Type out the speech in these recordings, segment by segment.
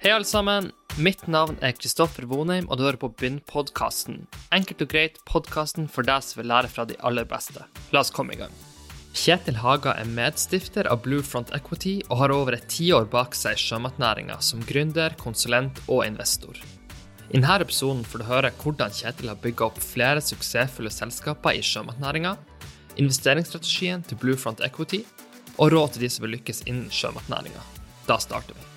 Hei, alle sammen. Mitt navn er Kristoffer Vonheim, og du hører på Begynn-podkasten. Enkelt og greit podkasten for deg som vil lære fra de aller beste. La oss komme i gang. Kjetil Haga er medstifter av Blue Front Equity og har over et tiår bak seg i sjømatnæringa som gründer, konsulent og investor. I denne episoden får du høre hvordan Kjetil har bygga opp flere suksessfulle selskaper i sjømatnæringa, investeringsstrategien til Blue Front Equity og råd til de som vil lykkes innen sjømatnæringa. Da starter vi.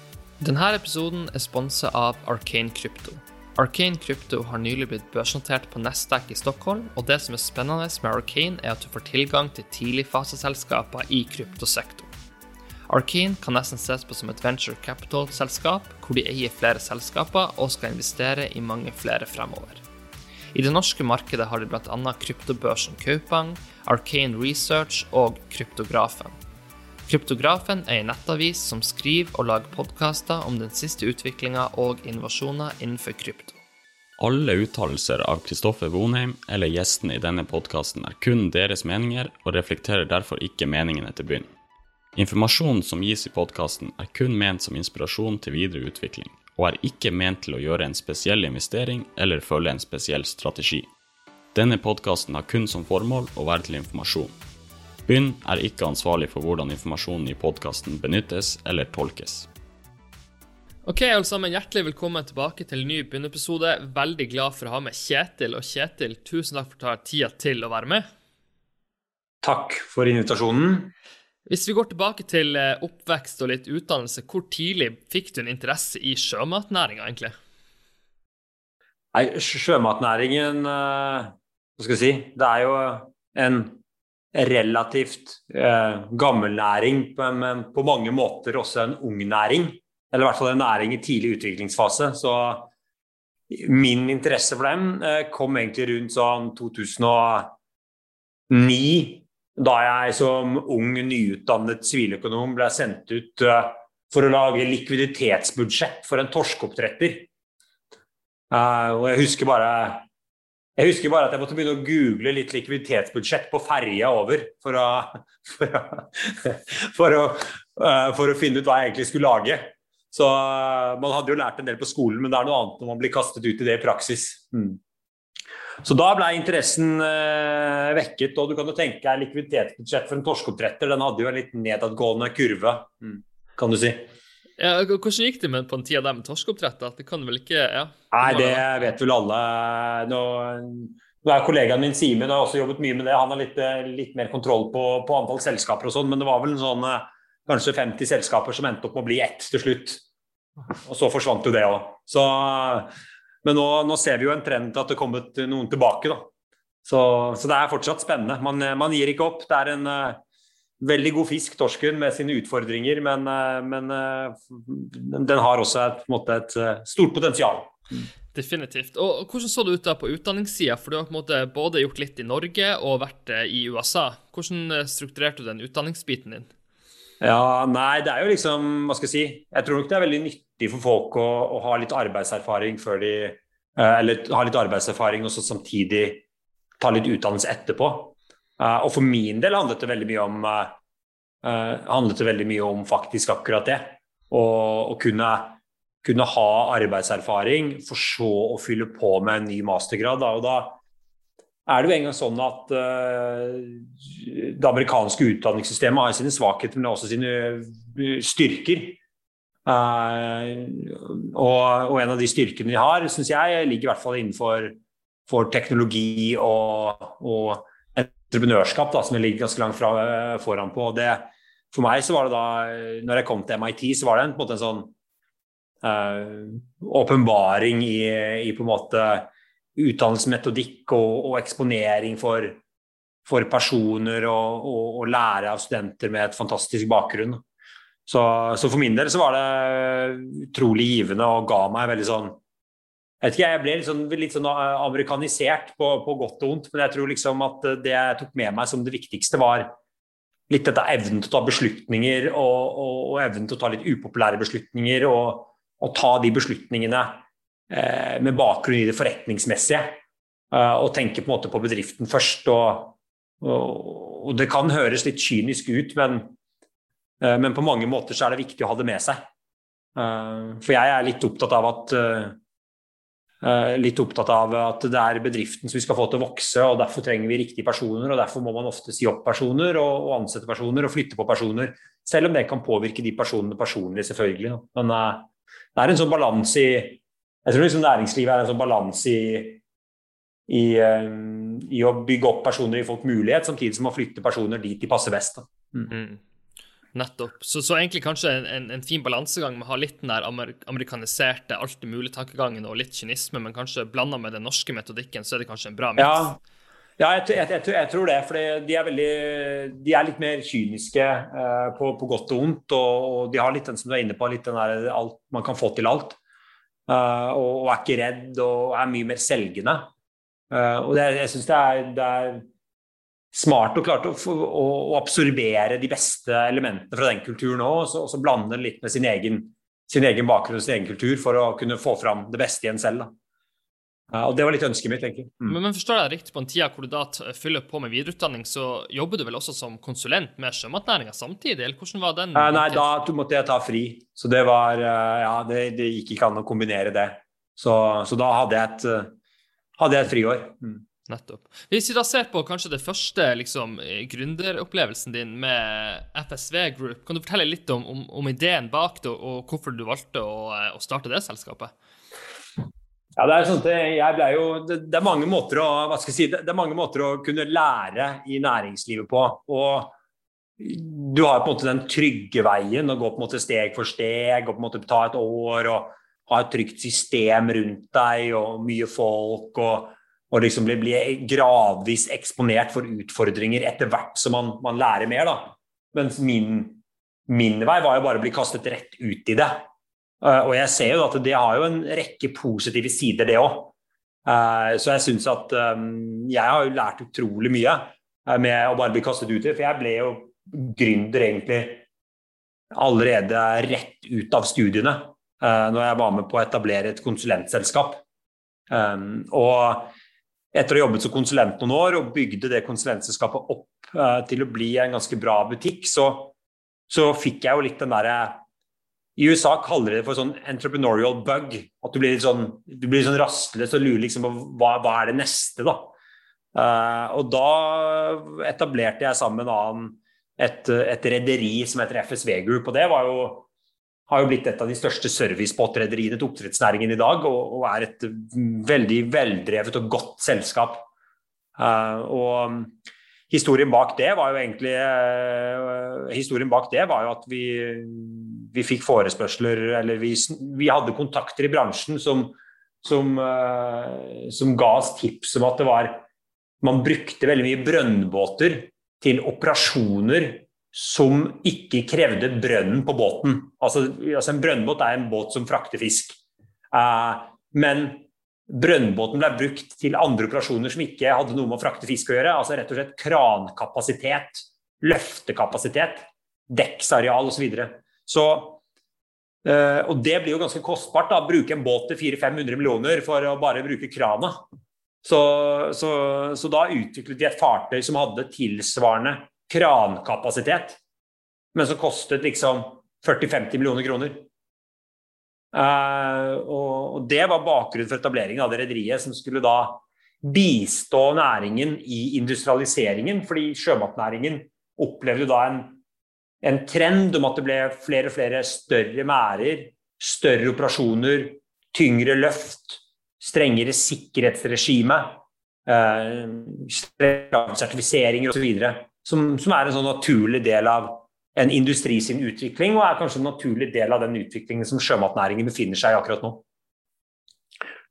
Denne episoden er sponsa av Arcane Crypto. Arcane Crypto har nylig blitt børsnotert på Nasdaq i Stockholm, og det som er spennende med Arcane, er at du får tilgang til tidligfaseselskaper i kryptosektoren. Arcane kan nesten ses på som et venture capital-selskap, hvor de eier flere selskaper og skal investere i mange flere fremover. I det norske markedet har de bl.a. kryptobørsen Kaupang, Arcane Research og Kryptografen. Kryptografen er en nettavis som skriver og lager podkaster om den siste utviklinga og innovasjoner innenfor krypto. Alle uttalelser av Kristoffer Vonheim eller gjestene i denne podkasten er kun deres meninger og reflekterer derfor ikke meningene til Bynn. Informasjonen som gis i podkasten er kun ment som inspirasjon til videre utvikling, og er ikke ment til å gjøre en spesiell investering eller følge en spesiell strategi. Denne podkasten har kun som formål å være til informasjon. Bynn er ikke ansvarlig for hvordan informasjonen i podkasten benyttes eller tolkes. Ok, alle sammen, Hjertelig velkommen tilbake til en ny Bynn-episode. Veldig glad for å ha med Kjetil. Og Kjetil, tusen takk for å ta tida til å være med. Takk for invitasjonen. Hvis vi går tilbake til eh, oppvekst og litt utdannelse, hvor tidlig fikk du en interesse i sjømatnæringa, egentlig? Nei, sjømatnæringen eh, Hva skal jeg si? Det er jo en relativt eh, gammel næring, men på mange måter også en ung næring. Eller i hvert fall en næring i tidlig utviklingsfase. Så min interesse for dem eh, kom egentlig rundt sånn 2009 da jeg som ung, nyutdannet siviløkonom ble sendt ut eh, for å lage likviditetsbudsjett for en torskeoppdretter. Uh, og jeg husker, bare, jeg husker bare at jeg måtte begynne å google litt likviditetsbudsjett på ferja over for å, for å, for å, uh, for å finne ut hva jeg egentlig skulle lage. Så man hadde jo lært en del på skolen, men det er noe annet når man blir kastet ut i det i praksis. Mm. Så da ble interessen eh, vekket. Og du kan jo tenke deg likviditetsbudsjett for en torskeoppdretter. Den hadde jo en litt nedadgående kurve, mm. kan du si. Ja, hvordan gikk det med på en tid der med torskeoppdrett? Det kan vel ikke ja. Nei, det vet vel alle. Nå, nå er kollegaen min Simen har også jobbet mye med det. Han har litt, eh, litt mer kontroll på, på, antall selskaper og sånn, men det var vel en sånn eh, kanskje 50 selskaper som endte opp med å bli ett til slutt. Og så forsvant jo det òg. Men nå, nå, ser vi jo en trend til at det er kommet noen tilbake. da. Så, så det er fortsatt spennende. Man, man, gir ikke opp. Det er en veldig god fisk, torsken, med sine utfordringer, men, uh, men uh, den har også et, måte, et stort potensial. Definitivt. Og Hvordan så det ut da på utdanningssida? For du har på en måte både gjort litt i Norge og vært i USA. Hvordan strukturerte du den utdanningsbiten din? Ja, nei, det er jo liksom Hva skal jeg si. Jeg tror nok det er veldig nyttig for folk å, å ha litt arbeidserfaring før de eh, Eller ha litt arbeidserfaring og så samtidig ta litt utdannelse etterpå. Eh, og for min del handlet det veldig mye om eh, det veldig mye om faktisk akkurat det. Å kunne, kunne, ha arbeidserfaring, for så å fylle på med en ny mastergrad. Da. Og da er det jo engang sånn at det amerikanske utdanningssystemet har sine svakheter, men også sine styrker. Uh, og, og, en av de styrkene de har, syns jeg, ligger i hvert fall innenfor teknologi og, og entreprenørskap, da, som jeg ligger ganske langt fra, foran på. Det, for meg så var det da, når jeg kom til MIT, så var det en, på en måte en sånn åpenbaring i, i på en måte utdannelsesmetodikk og, og, eksponering for, for personer og, og, og, lære av studenter med et fantastisk bakgrunn. Så, så, for min del så var det utrolig givende og ga meg veldig sånn Jeg vet ikke, jeg ble litt sånn, litt sånn amerikanisert på, på, godt og vondt, men jeg tror liksom at det jeg tok med meg som det viktigste, var litt dette evnen til å ta beslutninger og, evnen til å ta litt upopulære beslutninger og, og ta de beslutningene Eh, med bakgrunn i det forretningsmessige. Eh, og tenke på, en måte på bedriften først. Og, og, og, det kan høres litt kynisk ut, men, eh, men, på mange måter så er det viktig å ha det med seg. For jeg er litt opptatt av at litt opptatt av at det er bedriften som vi skal få til å vokse, og derfor trenger vi riktige personer. og Derfor må man ofte si opp personer og, og ansette personer og flytte på personer. Selv om det kan påvirke de personene personlig, selvfølgelig. Men det er en sånn balanse i Jeg tror liksom næringslivet er en sånn balanse i, i, i, å bygge opp personer i folk mulighet, samtidig som å flytte personer dit de passer best. Mm. Nettopp. Så, så, egentlig kanskje en, en fin balansegang med å ha litt den der amer amerikaniserte, alltid mulig-tankegangen og litt kynisme, men kanskje blanda med den norske metodikken, så er det kanskje en bra miks? Ja, ja jeg, jeg, jeg, jeg, tror det. For de er, veldig, de er litt mer kyniske eh, på, på, godt og vondt. Og, og, de har litt den som du er inne på, litt den der alt, man kan få til alt. Uh, og, og, er ikke redd og er mye mer selgende. Uh, og det, jeg syns det, det er smart og klarte å, å, å, absorbere de beste elementene fra den kulturen òg, og, og, så blande litt med sin egen, sin egen, bakgrunn og sin egen kultur for å kunne få fram det beste i en selv. Ja, og Det var litt ønsket mitt. egentlig. Mm. Men, men forstår jeg riktig, på en tida hvor du da fyller på med videreutdanning, så jobber du vel også som konsulent med sjømatnæringa samtidig, eller hvordan var den? Eh, nei, da måtte jeg ta fri. Så det var eh, Ja, det, det gikk ikke an å kombinere det. Så, så da hadde jeg et, eh, hadde jeg et friår. Mm. Nettopp. Hvis vi da ser på kanskje det første liksom, gründeropplevelsen din med FSV Group, kan du fortelle litt om, om, om ideen bak det, og hvorfor du valgte å, å, starte det selskapet? Ja, det er sånn at jeg ble jo, det, det, er å hva skal jeg si, det, er mange måter å kunne lære i næringslivet på. og Du har på en måte den trygge veien å gå på en måte steg for steg og på en måte ta et år og ha et trygt system rundt deg og mye folk. og og liksom bli, bli, gradvis eksponert for utfordringer etter hvert som man, man lærer mer. da. Mens min, min, vei var jo bare å bli kastet rett ut i det. Uh, og jeg ser jo at det har jo en rekke positive sider, det òg. Uh, eh, så jeg syns at um, jeg har jo lært utrolig mye uh, med å bare bli kastet ut i det. For jeg ble jo gründer egentlig allerede rett ut av studiene når jeg var med på å etablere et konsulentselskap. Um, og etter å ha jobbet som konsulent noen år og bygde det konsulentselskapet opp eh, til å bli en ganske bra butikk, så, så fikk jeg jo litt den derre I USA kaller de det for sånn entrepreneurial bug. At du blir litt sånn, du blir sånn rastløs og lurer liksom på hva, hva er det neste, da. Eh, og da etablerte jeg sammen med en annen et, et rederi som heter FSV Group. Og det var jo har jo blitt et av de største servicebåtrederiene til oppdrettsnæringen i dag, og, og, er et veldig veldrevet og godt selskap. Uh, og historien bak det var jo egentlig uh, Historien bak det var jo at vi, vi fikk forespørsler, eller vi, vi, hadde kontakter i bransjen som, som, uh, som ga oss tips om at det var Man brukte veldig mye brønnbåter til operasjoner som ikke krevde brønnen på båten. Altså, altså En brønnbåt er en båt som frakter fisk. Uh, men brønnbåten ble brukt til andre operasjoner som ikke hadde noe med å frakte fisk å gjøre. Altså rett og slett krankapasitet, løftekapasitet, dekksareal osv. Så, videre. så uh, og det blir jo ganske kostbart, da, å bruke en båt til 400-500 millioner for å bare bruke krana. Så, så, så da utviklet vi et fartøy som hadde tilsvarende krankapasitet, men som kostet liksom 40-50 millioner kroner. Uh, og, det var bakgrunnen for etableringen av det rederiet som skulle da bistå næringen i industrialiseringen, fordi sjømatnæringen opplevde da en, en trend om at det ble flere og flere større mærer, større operasjoner, tyngre løft, strengere sikkerhetsregime, uh, sertifiseringer osv som, som, er en sånn naturlig del av en industri sin utvikling, og er kanskje en naturlig del av den utviklingen som sjømatnæringen befinner seg i akkurat nå.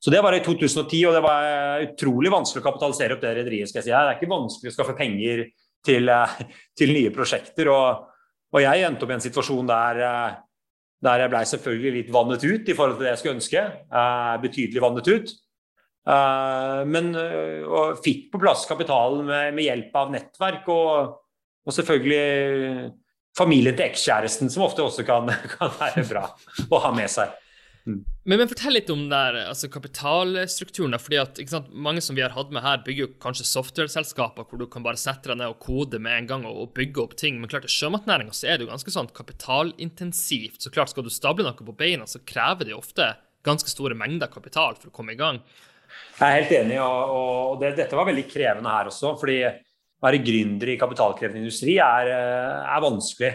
Så Det var i 2010, og det var utrolig vanskelig å kapitalisere opp det rederiet. skal jeg si. Det er ikke vanskelig å skaffe penger til, eh, til nye prosjekter. Og, og, jeg endte opp i en situasjon der, eh, der jeg blei selvfølgelig litt vannet ut i forhold til det jeg skulle ønske. Eh, betydelig vannet ut. Uh, men og fikk på plass kapitalen med, med hjelp av nettverk og, og selvfølgelig familien til ekskjæresten, som ofte også kan, kan, være bra å ha med seg. Mm. Men, men, fortell litt om der, altså kapitalstrukturen. fordi at sant, Mange som vi har hatt med her, bygger jo kanskje software-selskaper hvor du kan bare sette deg ned og kode med en gang og, og bygge opp ting. Men klart i sjømatnæringa så er det jo ganske sånn kapitalintensivt. Så klart skal du stable noe på beina, så krever det ofte ganske store mengder kapital for å komme i gang. Jeg er helt enig, og, og det, dette var veldig krevende her også. fordi å være gründer i kapitalkrevende industri er, er vanskelig.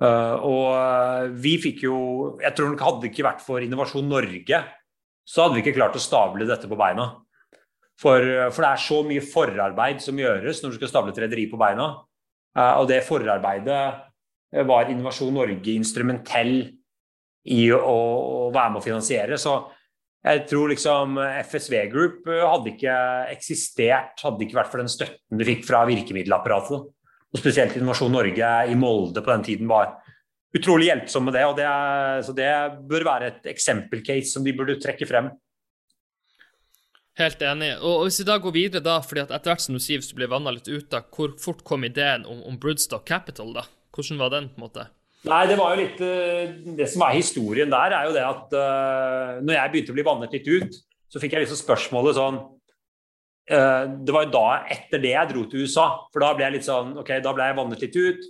Uh, og eh, vi fikk jo Jeg tror nok hadde det ikke vært for Innovasjon Norge, så hadde vi ikke klart å stable dette på beina. For, for det er så mye forarbeid som gjøres når du skal stable et rederi på beina. Og det forarbeidet var Innovasjon Norge instrumentell i å, å være med å finansiere. Så jeg tror liksom FSV Group eh, hadde ikke eksistert, hadde ikke vært for den støtten du fikk fra virkemiddelapparatet. Og spesielt Innovasjon Norge i Molde på den tiden var utrolig hjelpsom med det. og det Så det bør være et eksempelcase som de burde trekke frem. Helt enig. Og hvis vi da går videre, da, fordi at etter hvert som du sier, hvis du blir vanna litt ut, da, hvor fort kom ideen om, om Broodstock Capital? da? Hvordan var den? på en måte? Nei, det var jo litt eh, Det som er historien der, er jo det at uh, når jeg begynte å bli vannet litt ut, så fikk jeg liksom spørsmålet sånn uh, Det var jo da etter det jeg dro til USA, for da ble jeg litt sånn Ok, da ble jeg vannet litt ut.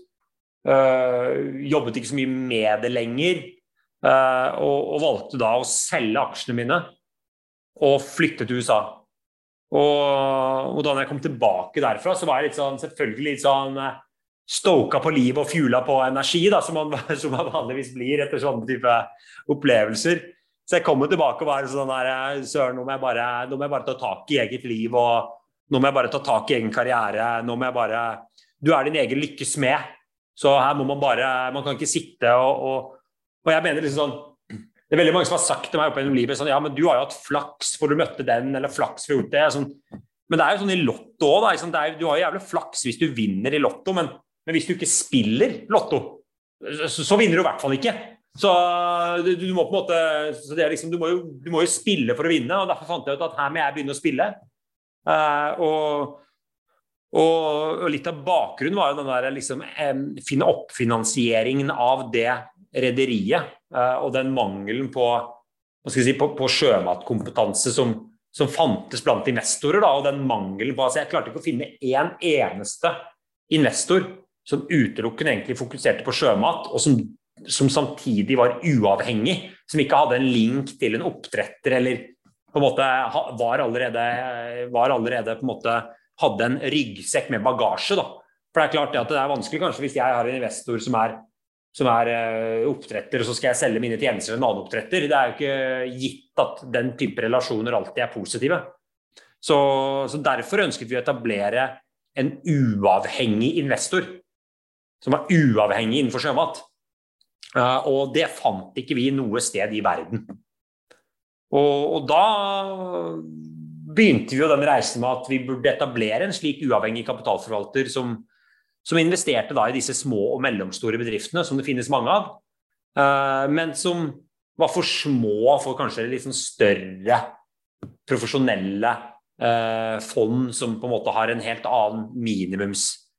Uh, jobbet ikke så mye med det lenger. Og, og, valgte da å selge aksjene mine og flytte til USA. Og, og da jeg kom tilbake derfra, så var jeg litt sånn selvfølgelig litt sånn stoka på livet og fuela på energi, da, som, man, som, man, vanligvis blir etter sånne type opplevelser. Så jeg kommer tilbake og var sånn der Søren, nå må, jeg bare, nå må jeg bare ta tak i eget liv og nå må jeg bare ta tak i egen karriere. nå må jeg bare, Du er din egen lykkes smed. Så her må man bare Man kan ikke sitte og, og, og jeg mener liksom sånn det er veldig mange som har sagt til meg opp gjennom livet sånn, ja, men du har jo hatt flaks for du møtte den, eller flaks for å gjort det. Sånn, men det er jo sånn i Lotto òg. Du har jo jævlig flaks hvis du vinner i Lotto, men men hvis du ikke spiller Lotto, så, så vinner du i hvert fall ikke. Så du, du må på en måte liksom, du, må jo, du, må jo, spille for å vinne, og derfor fant jeg ut at her må jeg begynne å spille. Uh, og, og, og, litt av bakgrunnen var jo den der liksom, finne opp-finansieringen av det rederiet. Uh, og den mangelen på, si, på, på sjømatkompetanse som, som, fantes blant investorer. Da, og den mangelen på altså Jeg klarte ikke å finne én eneste investor som utelukkende egentlig fokuserte på sjømat, og som, som, samtidig var uavhengig. Som ikke hadde en link til en oppdretter eller på en måte var allerede, var allerede på en måte hadde en ryggsekk med bagasje. da. For Det er klart at det er vanskelig kanskje hvis jeg har en investor som er, som er uh, oppdretter, og så skal jeg selge mine tjenester til en annen oppdretter. Det er jo ikke gitt at den type relasjoner alltid er positive. Så, så Derfor ønsket vi å etablere en uavhengig investor som var uavhengig innenfor sjømat. Uh, og det fant ikke vi noe sted i verden. Og, og, da begynte vi jo den reisen med at vi burde etablere en slik uavhengig kapitalforvalter som, som investerte i disse små og mellomstore bedriftene, som det finnes mange av, uh, men som var for små for kanskje litt sånn større profesjonelle uh, fond som på en måte har en helt annen minimums Eh,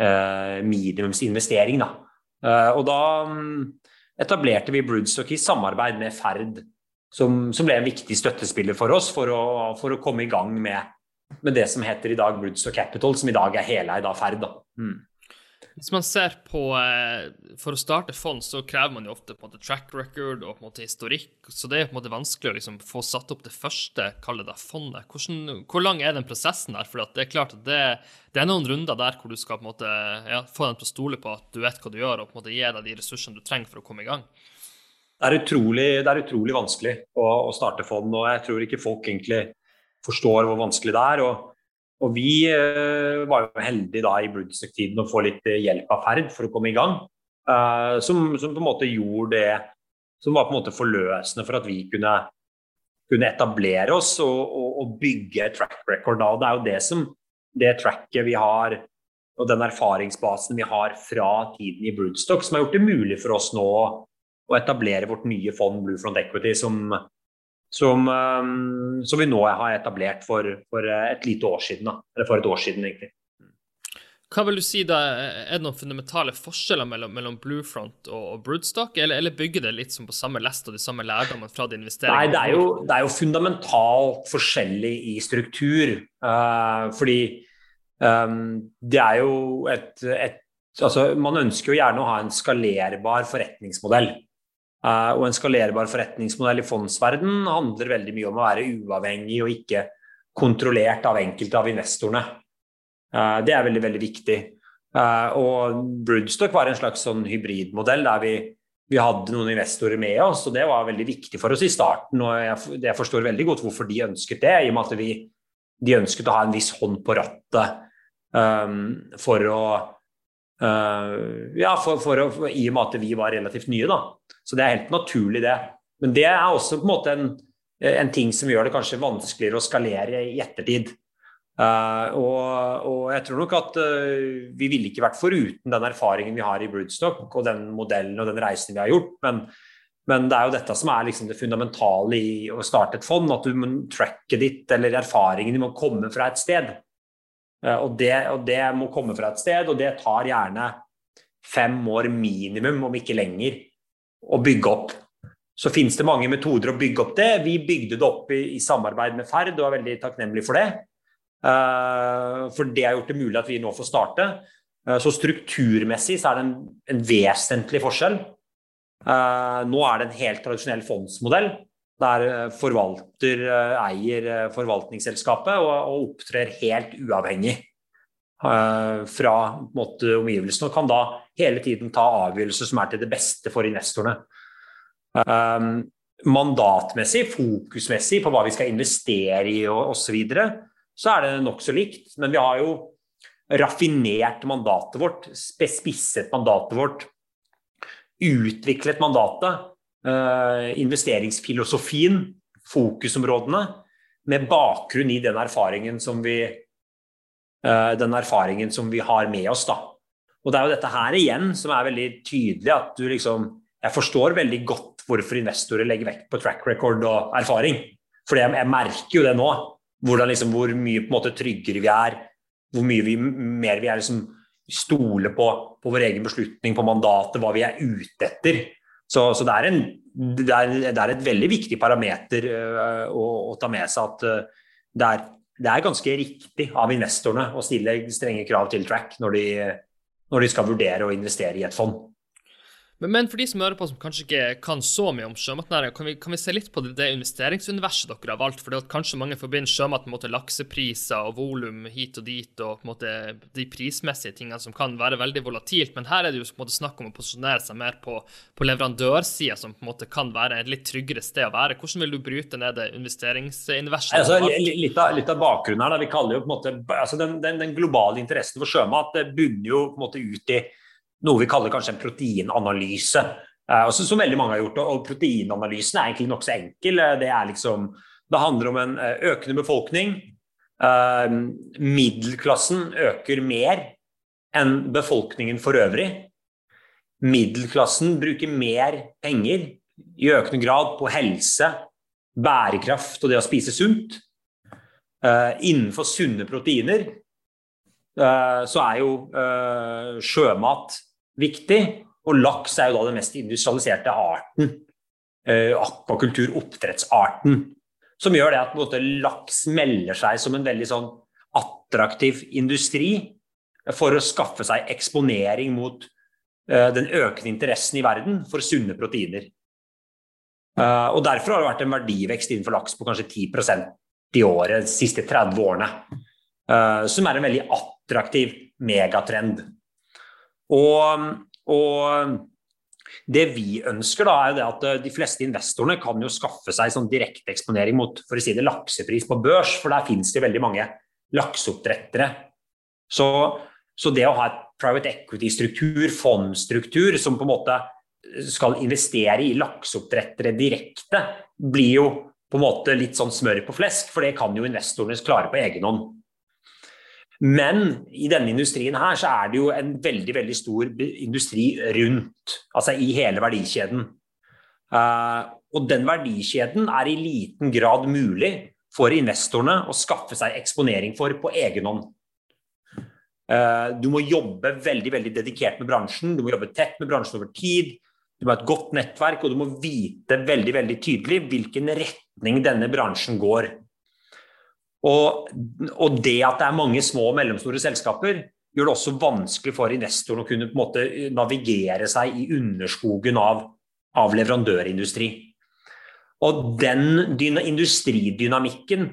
minimumsinvestering. Da. Eh, og da mm, etablerte vi Broodstock i samarbeid med Ferd, som, som, ble en viktig støttespiller for oss for å, for å komme i gang med, med, det som heter i dag Broodstock Capital, som i dag er heleid av Ferd. Da. Mm. Hvis man ser på eh, For å starte fond, så krever man jo ofte på en måte track record og på en måte historikk. Så det er på en måte vanskelig å liksom få satt opp det første, kall det fondet. Hvordan, hvor lang er den prosessen der? For det er klart at det, det, er noen runder der hvor du skal på en måte ja, få den til å stole på at du vet hva du gjør, og på en måte gi deg de ressursene du trenger for å komme i gang. Det er utrolig, det er utrolig vanskelig å, å starte fond, og jeg tror ikke folk egentlig forstår hvor vanskelig det er. og og vi uh, var jo heldige da i Broodstock-tiden å få litt eh, hjelp av Ferd for å komme i gang. Uh, som, som, på en måte gjorde det som var på en måte forløsende for at vi kunne, kunne etablere oss og, og, og, bygge track record. Da. Og det er jo det som det tracket vi har og den erfaringsbasen vi har fra tiden i Broodstock, som har gjort det mulig for oss nå å etablere vårt nye fond Blue Front Equity, som som, um, som, vi nå har etablert for, for, et lite år siden. Da. Eller for et år siden, egentlig. Hva vil du si da, Er det noen fundamentale forskjeller mellom, mellom Bluefront og, og Broodstock, eller, eller, bygger det litt som på samme lest og de samme lærdommene fra de investeringene? Nei, det er, jo, det er jo fundamentalt forskjellig i struktur. Uh, fordi um, det er jo et, et altså, Man ønsker jo gjerne å ha en skalerbar forretningsmodell. Uh, og en skalerbar forretningsmodell i fondsverden handler veldig mye om å være uavhengig og ikke kontrollert av enkelte av investorene. Eh, det er veldig, veldig viktig. Eh, og Broodstock var en slags sånn hybridmodell der vi, vi, hadde noen investorer med oss, og det var veldig viktig for oss i starten. og Jeg, jeg forstår veldig godt hvorfor de ønsket det, i og med at vi, de ønsket å ha en viss hånd på rattet um, for å Ja, for, for for, i og med at vi var relativt nye, da. Så det er helt naturlig, det. Men det er også på en måte en, en ting som gjør det kanskje vanskeligere å skalere i ettertid. Uh, og, og, jeg tror nok at uh, vi ville ikke vært foruten den erfaringen vi har i Broodstock og den modellen og den reisen vi har gjort. Men, men det er jo dette som er liksom det fundamentale i å starte et fond. At du må tracke ditt eller erfaringen din må komme fra et sted. Uh, og, det, og, det, må komme fra et sted, og det tar gjerne fem år minimum, om ikke lenger, å bygge opp. Så finnes det mange metoder å bygge opp det. Vi bygde det opp i, i samarbeid med Ferd og er veldig takknemlig for det. Uh, for det har gjort det mulig at vi nå får starte. Uh, så strukturmessig så er det en, en vesentlig forskjell. Uh, nå er det en helt tradisjonell fondsmodell der forvalter eier forvaltningsselskapet og, og opptrer helt uavhengig fra måte, omgivelsene og kan da hele tiden ta avgjørelser som er til det beste for investorene. Um, mandatmessig, fokusmessig på hva vi skal investere i og osv., så er det nokså likt. Men vi har jo raffinert mandatet vårt, spisset mandatet vårt, utviklet mandatet, uh, investeringsfilosofien, fokusområdene, med bakgrunn i den erfaringen som vi, uh, den erfaringen som vi har med oss. Da. Og det er jo dette her igjen som er veldig tydelig at du liksom Jeg forstår veldig godt hvorfor investorer legger vekt på track record og erfaring. For jeg, jeg merker jo det nå liksom, hvor mye måte, tryggere vi er, hvor mye vi, mer vi er liksom, stoler på, på, vår egen beslutning, på mandatet, hva vi er ute etter. Så, så det, er en, det, er, det, er et veldig viktig parameter uh, å, å, ta med seg at uh, det, er, det, er, ganske riktig av investorene å stille strenge krav til track når de, når de skal vurdere å investere i et fond. Men, men, for de som hører på som kanskje ikke kan så mye om sjømatnæringen, kan, kan, vi se litt på det, det investeringsuniverset dere har valgt? For det at kanskje mange forbinder sjømat med laksepriser og volum hit og dit, og måte de prismessige tingene som kan være veldig volatilt. Men her er det jo måte snakk om å posisjonere seg mer på, på leverandørsida, som på en måte kan være et litt tryggere sted å være. Hvordan vil du bryte ned det investeringsuniverset? Altså, litt, av, litt, av, bakgrunnen her, da, vi kaller jo på en måte, altså den, den, den globale interessen for sjømat det bunner jo på en måte ut i noe vi kaller kanskje en proteinanalyse. Også, som veldig mange har gjort. Og proteinanalysen er egentlig nokså enkel. Eh, det, liksom, det, handler om en eh, økende befolkning. Middelklassen øker mer enn befolkningen for øvrig. Middelklassen bruker mer penger i økende grad på helse, bærekraft og det å spise sunt. Innenfor sunne proteiner så er jo sjømat viktig. Og laks er jo da den mest industrialiserte arten. Eh, akvakultur, oppdrettsarten. Som gjør det at måte, laks melder seg som en veldig sånn attraktiv industri for å skaffe seg eksponering mot eh, den økende interessen i verden for sunne proteiner. Uh, og Derfor har det vært en verdivekst innenfor laks på kanskje 10 i året de siste 30 årene. Uh, som er en veldig attraktiv megatrend. Og, og, det vi ønsker, da, er at eh, de fleste investorene kan jo skaffe seg sånn direkteeksponering mot for å si det, laksepris på børs, for der finnes det veldig mange lakseoppdrettere. Så, så det å ha et private equity-struktur, fondstruktur, som på en måte skal investere i lakseoppdrettere direkte, blir jo på en måte litt sånn smør på flesk, for det kan jo investorene klare på egen hånd. Men i denne industrien her så er det jo en veldig veldig stor industri rundt, altså i hele verdikjeden. Uh, og den verdikjeden er i liten grad mulig for investorene å skaffe seg eksponering for på egen hånd. Du må jobbe veldig veldig dedikert med bransjen, du må jobbe tett med bransjen over tid. Du må ha et godt nettverk, og du må vite veldig veldig tydelig hvilken retning denne bransjen går. Og, og det at det er mange små og mellomstore selskaper, gjør det også vanskelig for investoren å kunne på en måte navigere seg i underskogen av, av leverandørindustri. Og den industridynamikken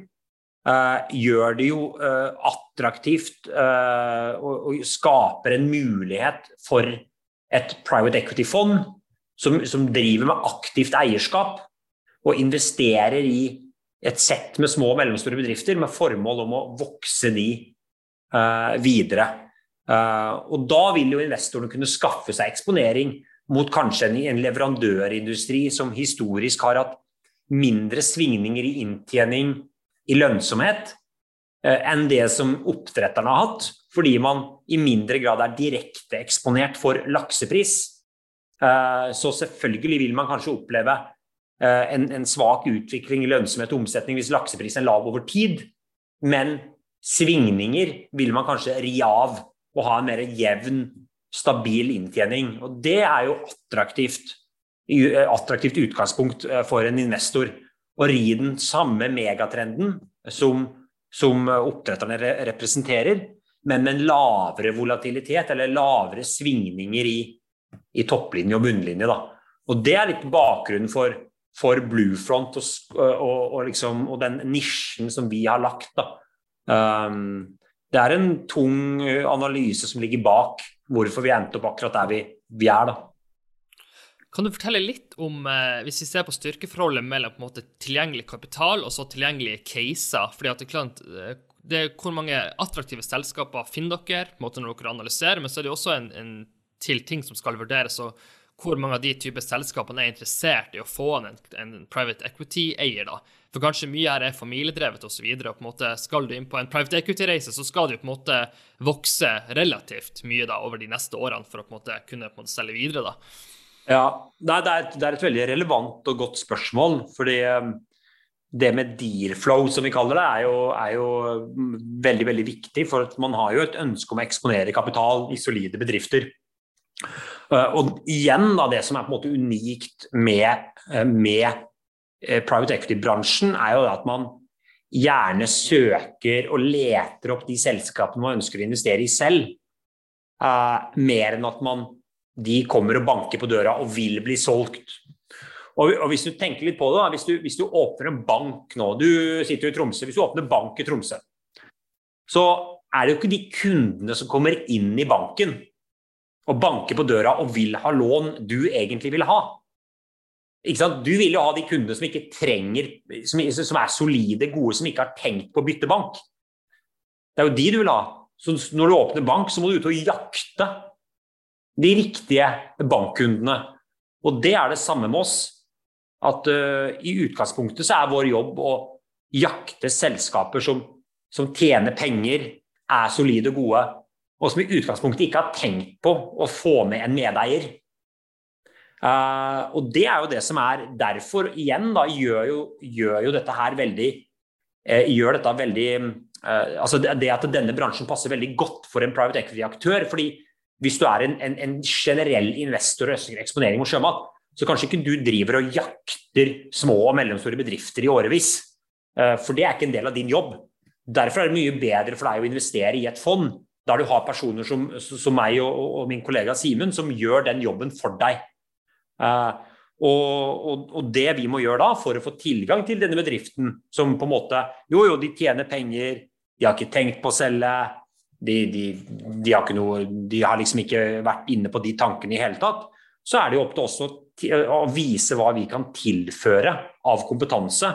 uh, gjør det jo uh, attraktivt uh, og, og, skaper en mulighet for et private equity-fond som, som, driver med aktivt eierskap og investerer i et sett med små og mellomstore bedrifter med formål om å vokse de videre. og da vil jo investorene kunne skaffe seg eksponering mot kanskje en, en leverandørindustri som historisk har hatt mindre svingninger i inntjening, i lønnsomhet, uh, enn det som oppdretterne har hatt, fordi man i mindre grad er direkte eksponert for laksepris. Så selvfølgelig vil man kanskje oppleve en, en svak utvikling i lønnsomhet og omsetning hvis lakseprisen er lav over tid, men svingninger vil man kanskje ri av og ha en mer jevn, stabil inntjening. Og det er jo attraktivt Eh, attraktivt utgangspunkt eh, for en investor å ri den samme megatrenden som, som oppdretterne representerer, men med en lavere volatilitet eller lavere svingninger i, i topplinje og bunnlinje. Da. Og Det er litt bakgrunnen for, for Bluefront og, og, og, liksom, og, den nisjen som vi har lagt. Um, det er en tung analyse som ligger bak hvorfor vi endte opp akkurat der vi, vi er. da. Kan du fortelle litt om, eh, hvis vi ser på styrkeforholdet mellom på måte tilgjengelig kapital og så tilgjengelige caser? fordi at det er klart, eh, det er hvor mange attraktive selskaper finner dere på en måte når dere analyserer, men så er det også en, en til ting som skal vurderes. og hvor mange av de typer selskapene er interessert i å få en, en private equity-eier. da. For kanskje mye her er familiedrevet osv. Skal du inn på en private equity-reise, så skal du på en måte vokse relativt mye da over de neste årene for å på en måte kunne på en måte selge videre. da. Ja, Nei, det, er et, det, er et, veldig relevant og godt spørsmål. fordi um, det med deal flow, som vi kaller det, er jo, er jo, mm, veldig veldig viktig. For man har jo et ønske om å eksponere kapital i solide bedrifter. Uh, og igjen, da, det som er på en måte unikt med, uh, med uh, private equity-bransjen, er jo at man gjerne søker og leter opp de selskapene man ønsker å investere i selv, mer enn at man de kommer og banker på døra og vil bli solgt. Og hvis du tenker litt på det, hvis du, hvis du, åpner en bank nå Du sitter jo i Tromsø. Hvis du åpner bank i Tromsø, så er det jo ikke de kundene som kommer inn i banken og banker på døra og vil ha lån du egentlig vil ha. Du vil jo ha de kundene som ikke trenger, som, som, er solide, gode, som ikke har tenkt på å bytte bank. Det er jo de du vil ha. Så når du åpner bank, så må du ut og jakte de riktige bankkundene. Og det er det samme med oss. At uh, i utgangspunktet så er vår jobb å jakte selskaper som, som tjener penger, er solide og gode, og som i utgangspunktet ikke har tenkt på å få med en medeier. Uh, og det er jo det som er Derfor igjen da, gjør, jo, gjør jo dette her veldig uh, gjør dette veldig uh, altså det, det, at denne bransjen passer veldig godt for en private equity-aktør. fordi hvis du er en, en, en generell investor og ønsker eksponering mot sjømat, så kanskje ikke du driver og jakter små og mellomstore bedrifter i årevis. For det er ikke en del av din jobb. Derfor er det mye bedre for deg å investere i et fond der du har personer som, som meg og, og, min kollega Simen som gjør den jobben for deg. Uh, og, og, og, det vi må gjøre da for å få tilgang til denne bedriften, som på en måte Jo, jo, de tjener penger, de har ikke tenkt på å selge, de, de, de, har noe, de, har liksom ikke vært inne på de tankene i hele tatt. Så er det jo opp til oss å, å vise hva vi kan tilføre av kompetanse.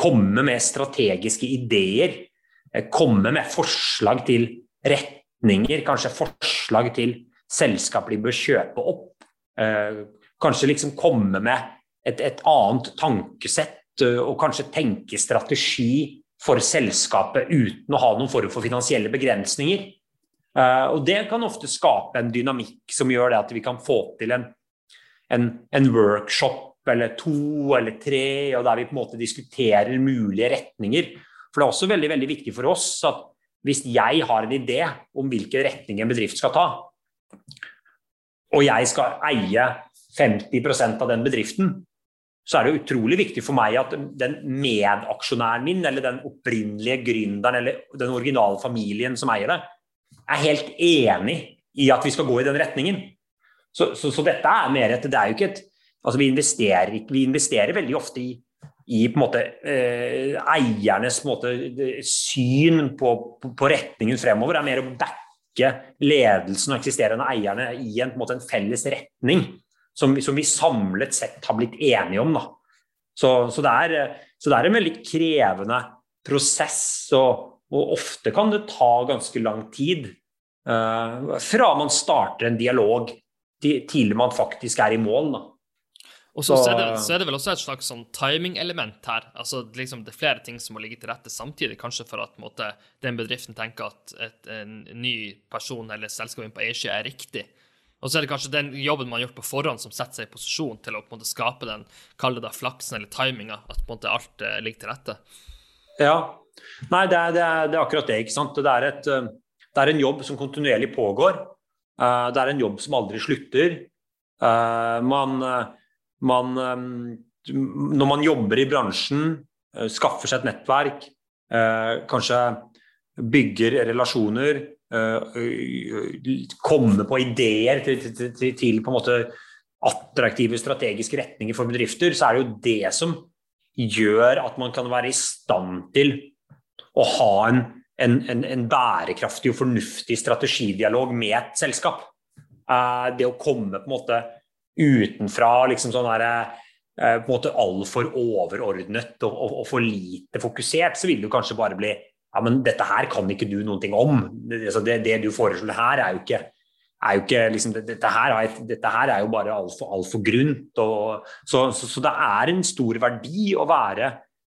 Komme med strategiske ideer. Eh, komme med forslag til retninger, kanskje forslag til selskap de bør kjøpe opp. Eh, kanskje liksom komme med et, et annet tankesett eh, og kanskje tenke strategi for selskapet uten å ha noen form for finansielle begrensninger. Uh, og Det kan ofte skape en dynamikk som gjør det at vi kan få til en, en, en, workshop eller to eller tre, og der vi på en måte diskuterer mulige retninger. For Det er også veldig veldig viktig for oss at hvis jeg har en idé om hvilken retning en bedrift skal ta, og jeg skal eie 50% av den bedriften, så er det utrolig viktig for meg at den medaksjonæren min, eller den opprinnelige gründeren, eller den originale familien som eier det, er helt enig i at vi skal gå i den retningen. Så, så, så dette er mer et Det er jo ikke et Altså, vi investerer, vi investerer veldig ofte i, i på en måte, eh, eiernes på måte, syn på, på, på, retningen fremover. Det er mer å backe ledelsen og eksisterende eierne i en, en, måte, en felles retning som, som, vi samlet sett har blitt enige om. Så, så, det er, så, det er, en veldig krevende prosess, og, og ofte kan det ta ganske lang tid eh, fra man starter en dialog til man faktisk er i mål. Da. Og så, så, det, så, er det, vel også et slags sånn timing-element her. Altså liksom Det er flere ting som må ligge til rette samtidig, kanskje for at måte, den bedriften tenker at et, en ny person eller selskap inn på eiersida er riktig. Og så er det kanskje den jobben man har gjort på forhånd, som setter seg i posisjon til å på en måte skape den, kall det da flaksen eller timinga, at på en måte alt eh, ligger til rette. Ja. Nei, det er, det, er, det er, akkurat det, ikke sant. Det er, et, uh, det er en jobb som kontinuerlig pågår. Uh, det er en jobb som aldri slutter. man man, ehm, når man jobber i bransjen, eh, skaffer seg et nettverk, eh, kanskje bygger relasjoner, eh, kommer på ideer til, til, til, til på en måte attraktive strategiske retninger for bedrifter, så er det jo det som gjør at man kan være i stand til å ha en, en, en, en bærekraftig og fornuftig strategidialog med et selskap. Det å komme på en måte utenfra liksom sånn der, eh, på en måte altfor overordnet og, og, og, for lite fokusert, så vil du kanskje bare bli ja, men dette her kan ikke du noen ting om. Det, altså, det, du foreslår her, er jo ikke, er jo ikke liksom, dette, her er, dette, her er, jo bare altfor alt for grunt. Og, så, så, så, det er en stor verdi å være,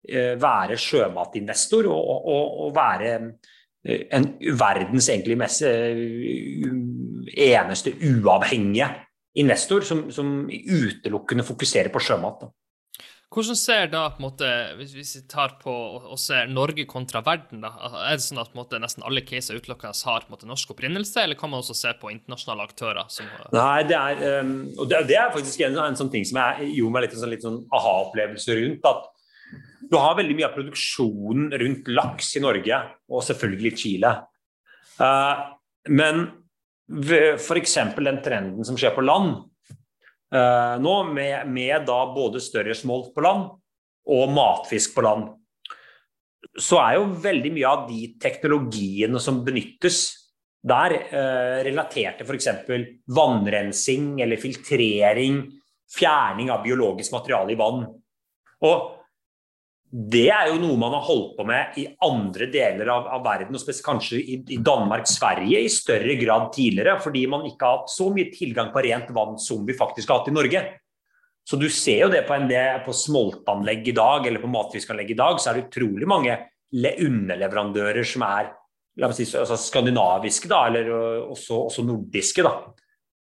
eh, være sjømatinvestor og, og, være eh, en verdens egentlig mest eneste uavhengige investor som, som utelukkende fokuserer på sjømat. Da. Hvordan ser da, på en måte, hvis vi tar på og ser Norge kontra verden, da, er det sånn at måte, nesten alle caser utelukkende har måte, norsk opprinnelse, eller kan man også se på internasjonale aktører? Som, Nei, det er, um, og det, det, er faktisk en, en, sånn ting som jeg gjorde meg litt, en sånn, litt sånn aha-opplevelse rundt. at Du har veldig mye av produksjonen rundt laks i Norge, og selvfølgelig Chile. Uh, men F.eks. den trenden som skjer på land uh, nå, med, med, da både større smolt på land og matfisk på land. Så er jo veldig mye av de teknologiene som benyttes der, uh, relatert til f.eks. vannrensing eller filtrering, fjerning av biologisk materiale i vann. Og det er jo noe man har holdt på med i andre deler av, av verden, og kanskje i, i Danmark, Sverige i større grad tidligere, fordi man ikke har hatt så mye tilgang på rent vann som vi faktisk har hatt i Norge. Så du ser jo det på en del på smoltanlegg i dag, eller på matfiskanlegg i dag, så er det utrolig mange underleverandører som er si, altså skandinaviske, da, eller også, også nordiske. da.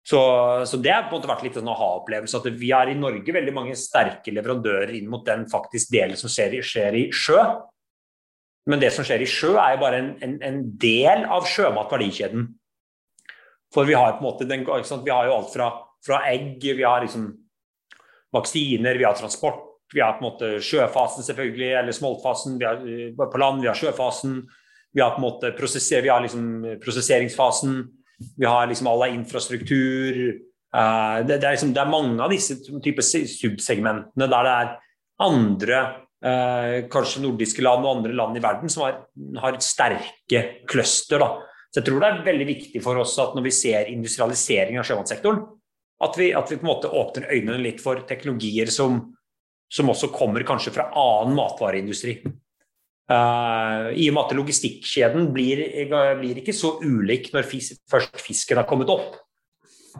Så, så, det har på en måte vært litt en aha-opplevelse. At vi har i Norge veldig mange sterke leverandører inn mot den faktisk delen som skjer skjer i sjø. Men det som skjer i sjø, er jo bare en, en, en del av sjømatverdikjeden. For vi har på en måte den, vi har jo alt fra, fra, egg, vi har liksom vaksiner, vi har transport, vi har på en måte sjøfasen selvfølgelig, eller smoltfasen, vi har eh, på land, vi har sjøfasen, vi har på en måte prosesser, vi har liksom prosesseringsfasen. Vi har liksom all infrastruktur. Uh, det, det, er liksom, det, er mange av disse typer subsegmentene der det er andre, uh, kanskje nordiske land og andre land i verden, som har, har sterke cluster. Da. Så jeg tror det er veldig viktig for oss at når vi ser industrialisering av sjømatsektoren, at vi, at vi, på en måte åpner øynene litt for teknologier som, som også kommer kanskje fra annen matvareindustri. Uh, I og med at logistikkjeden blir, blir, ikke så ulik når fis, først fisken har kommet opp.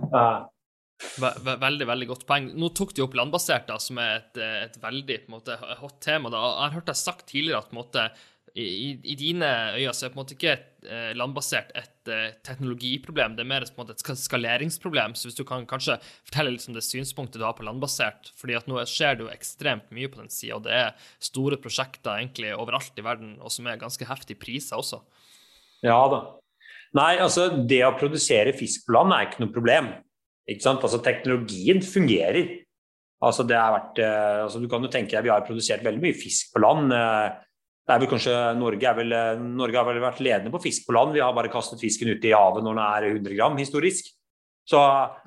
Uh, Veldig veldig godt poeng. Nå tok du opp landbasert, da, som er et, et veldig måte, hot tema. Da. Jeg har hørt deg sagt tidligere at måte, i, i, dine øyne så er på en måte ikke eh, landbasert et eh, teknologiproblem, det er mer måte, et skaleringsproblem. Så hvis du kan kanskje fortelle litt om det synspunktet du har på landbasert, fordi at nå skjer det jo ekstremt mye på den sida, og det er store prosjekter egentlig overalt i verden, og som er ganske heftige priser også. Ja da. Nei, altså det å produsere fisk på land er ikke noe problem. Ikke sant? Altså Teknologien fungerer. Altså det har vært, eh, altså Du kan jo tenke deg vi har produsert veldig mye fisk på land. Eh, det er vel kanskje, Norge, er vel, Norge har vel vært ledende på fisk på land. Vi har bare kastet fisken ut i havet når den er 100 gram, historisk. Så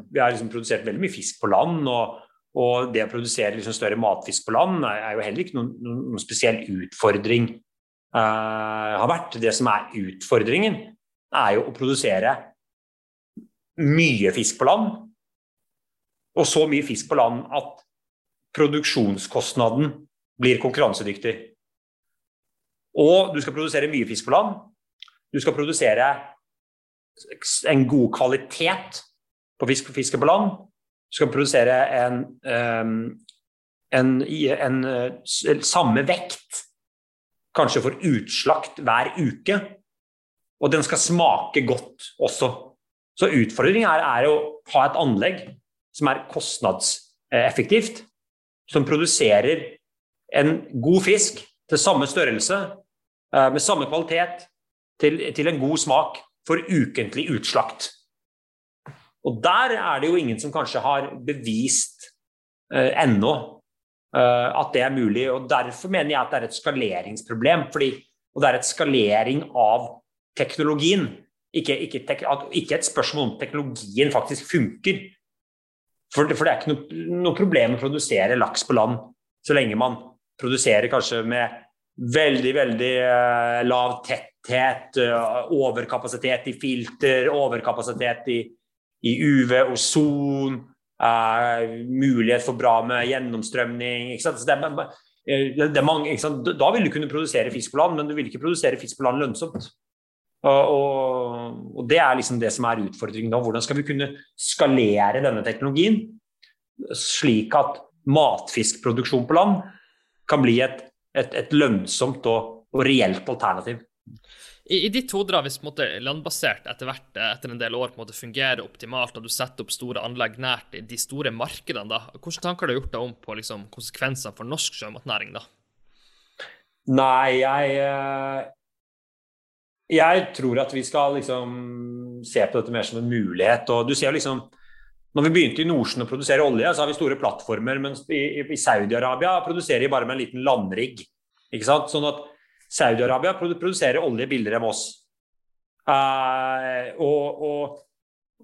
vi har liksom produsert veldig mye fisk på land. og, og det å produsere liksom større matfisk på land er jo heller ikke noen, noen spesiell utfordring. Uh, har vært. Det som er utfordringen, er jo å produsere mye fisk på land. Og så mye fisk på land at produksjonskostnaden blir konkurransedyktig. Og du skal produsere mye fisk på land. Du skal produsere en god kvalitet på fisk, fisket på land. Du skal produsere en, um, en, en, en, eh, samme vekt, kanskje for utslakt hver uke. Og den skal smake godt også. Så utfordringen er, er å ha et anlegg som er kostnadseffektivt, som produserer en god fisk til samme størrelse, med samme kvalitet, til, til en god smak for ukentlig utslakt. Og der er det jo ingen som kanskje har bevist eh, ennå eh, at det er mulig. og Derfor mener jeg at det er et skaleringsproblem. Fordi, og det er et skalering av teknologien. Ikke, ikke, ikke, et spørsmål om teknologien faktisk funker. For, for det er ikke noe, noe, problem å produsere laks på land så lenge man produserer kanskje med veldig, veldig uh, lav tetthet, uh, overkapasitet i filter, overkapasitet i, i UV, ozon, uh, mulighet for bra med gjennomstrømning. Det er, det er mange, da vil du kunne produsere fisk på land, men du vil ikke produsere fisk på land lønnsomt. Og, og, Det er liksom det som er utfordringen nå. Hvordan skal vi kunne skalere denne teknologien slik at matfiskproduksjon på land kan bli et, et, et lønnsomt og, og, reelt alternativ. I, i ditt hode, hvis måte, landbasert etter hvert etter en del år på en måte fungerer optimalt, og du setter opp store anlegg nært de store markedene, da, hvilke tanker har du gjort deg om på liksom, konsekvenser for norsk sjømatnæring? da? Nei, jeg, eh, jeg tror at vi skal liksom se på dette mer som en mulighet. og du ser liksom når vi begynte i Nordsjøen å produsere olje, så har vi store plattformer. Mens i, i Saudi-Arabia produserer de bare med en liten landrigg. Ikke sant? Sånn at Saudi-Arabia produserer olje billigere enn oss. Uh, og, og,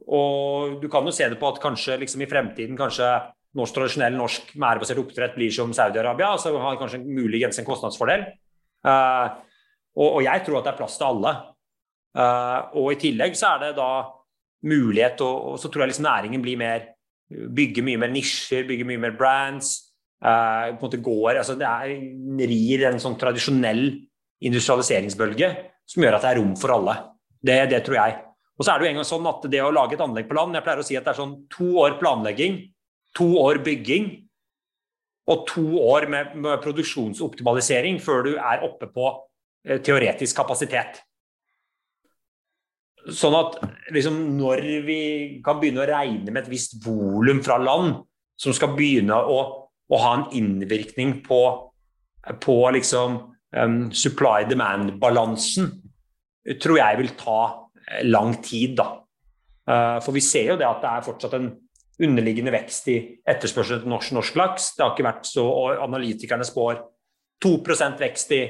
og, du kan jo se det på at kanskje liksom i fremtiden kanskje norsk tradisjonell norsk merdebasert oppdrett blir som Saudi-Arabia. så har kanskje muligens en kostnadsfordel. Uh, og, og, jeg tror at det er plass til alle. Uh, og i tillegg så er det da mulighet, og, og så tror jeg liksom næringen blir mer Bygger mye mer nisjer, bygger mye mer brands. Uh, på en måte går, altså Det er, rir en sånn tradisjonell industrialiseringsbølge som gjør at det er rom for alle. Det, det tror jeg. Og så er det jo en gang sånn at det å lage et anlegg på land Jeg pleier å si at det er sånn to år planlegging, to år bygging og to år med, med produksjonsoptimalisering før du er oppe på Eh, teoretisk kapasitet. Sånn at liksom, når vi kan begynne å regne med et visst volum fra land som skal begynne å, å ha en innvirkning på, på liksom, um, supply demand-balansen, tror jeg vil ta eh, lang tid. da. Uh, for vi ser jo det at det er fortsatt en underliggende vekst i etterspørselen etter norsk, norsk laks. Det har ikke vært så, og Analytikerne spår 2 vekst i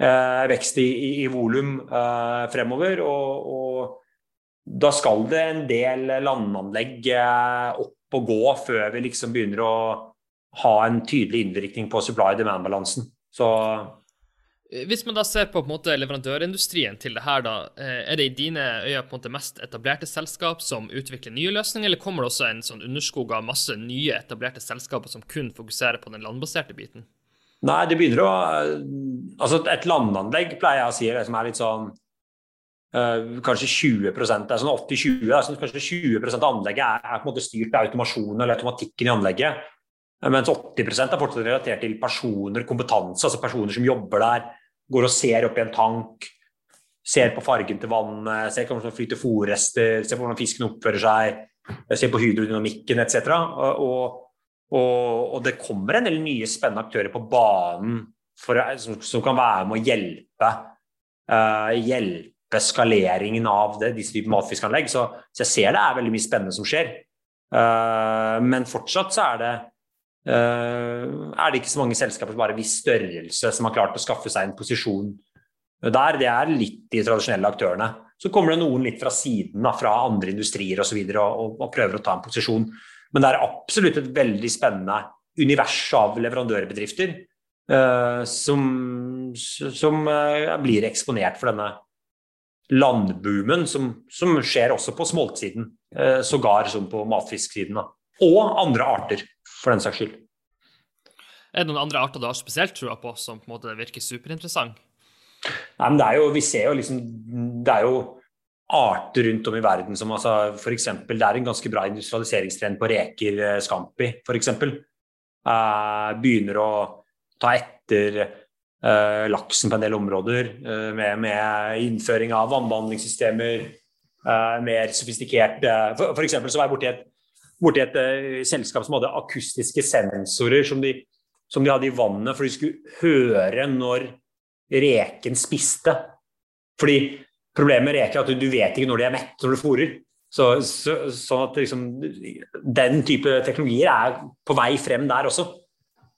vekst i, i, i volum eh, fremover. Og, og, da skal det en del landanlegg eh, opp og gå før vi liksom begynner å ha en tydelig innvirkning på supply demand-balansen. Så hvis man da ser på, på måte, leverandørindustrien til det her, da, eh, er det i dine øyne på en måte mest etablerte selskap som utvikler nye løsninger, eller kommer det også en sånn underskog av masse nye etablerte selskaper som kun fokuserer på den landbaserte biten? Nei, det begynner å Altså, et landanlegg pleier jeg å si det som er litt sånn uh, Kanskje 20 Det er sånn 80-20. Sånn, kanskje 20% av anlegget er, er, på en måte styrt av automasjonen eller automatikken i anlegget. Mens 80% er fortsatt relatert til personer, kompetanse, altså personer som jobber der. Går og ser opp i en tank, ser på fargen til vannet, ser hvordan det flyter fòrrester, ser på hvordan fisken oppfører seg, ser på hydrodynamikken etc. Og, og og, og, det kommer en del nye spennende aktører på banen for, som, som, kan være med å hjelpe, uh, hjelpe skaleringen av det, disse typer matfiskanlegg. Så, så, jeg ser det er veldig mye spennende som skjer. Uh, men fortsatt så er det uh, er det ikke så mange selskaper som bare en viss størrelse som har klart å skaffe seg en posisjon der. Det er litt de tradisjonelle aktørene. Så kommer det noen litt fra siden, da, fra andre industrier osv. Og, så og, og prøver å ta en posisjon. Men det er absolutt et veldig spennende univers av leverandørbedrifter uh, som, som blir eksponert for denne landboomen som, som, skjer også på smoltsiden, uh, sågar som på matfisksiden. Og andre arter, for den saks skyld. Er det noen andre arter du har spesielt trua på, som på en måte virker superinteressant? Nei, men det er jo, vi ser jo liksom Det er jo arter rundt om i verden som altså f.eks. Det er en ganske bra industrialiseringstrend på reker, eh, scampi f.eks. Eh, begynner å ta etter uh, laksen på en del områder, uh, med, med, innføring av vannbehandlingssystemer, uh, mer sofistikert For, for eksempel så var jeg borti et, borti et selskap som hadde akustiske sensorer som de, som de, hadde i vannet for de skulle høre når reken spiste. Fordi problemet med reker er at du, du vet ikke når de er mett når du fôrer. Så, så, sånn at liksom, Den type teknologier er på vei frem der også.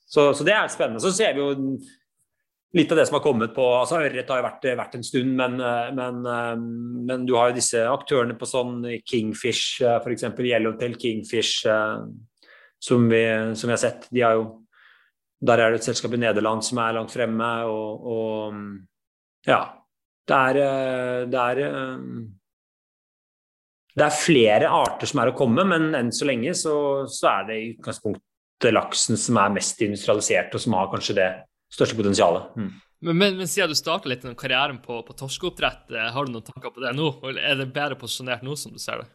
Så, så det er spennende. Så ser vi jo litt av det som har kommet på altså Ørret har jo vært, vært, en stund, men, eh, men, eh, men, du har jo disse aktørene på sånn Kingfish, eh, f.eks. Yellowtail Kingfish, som vi, som vi, har sett. De har jo, der er det et selskap i Nederland som er langt fremme, og, og ja. Det er, det er det er flere arter som er å komme, men enn så lenge så, så er det i utgangspunktet laksen som er mest industrialisert, og som har kanskje det største potensialet. Mm. Men, men, men, siden du starta litt den karrieren på, på torskeoppdrett, eh, har du noen tanker på det nå? Eller er det bedre posisjonert nå, som du ser det?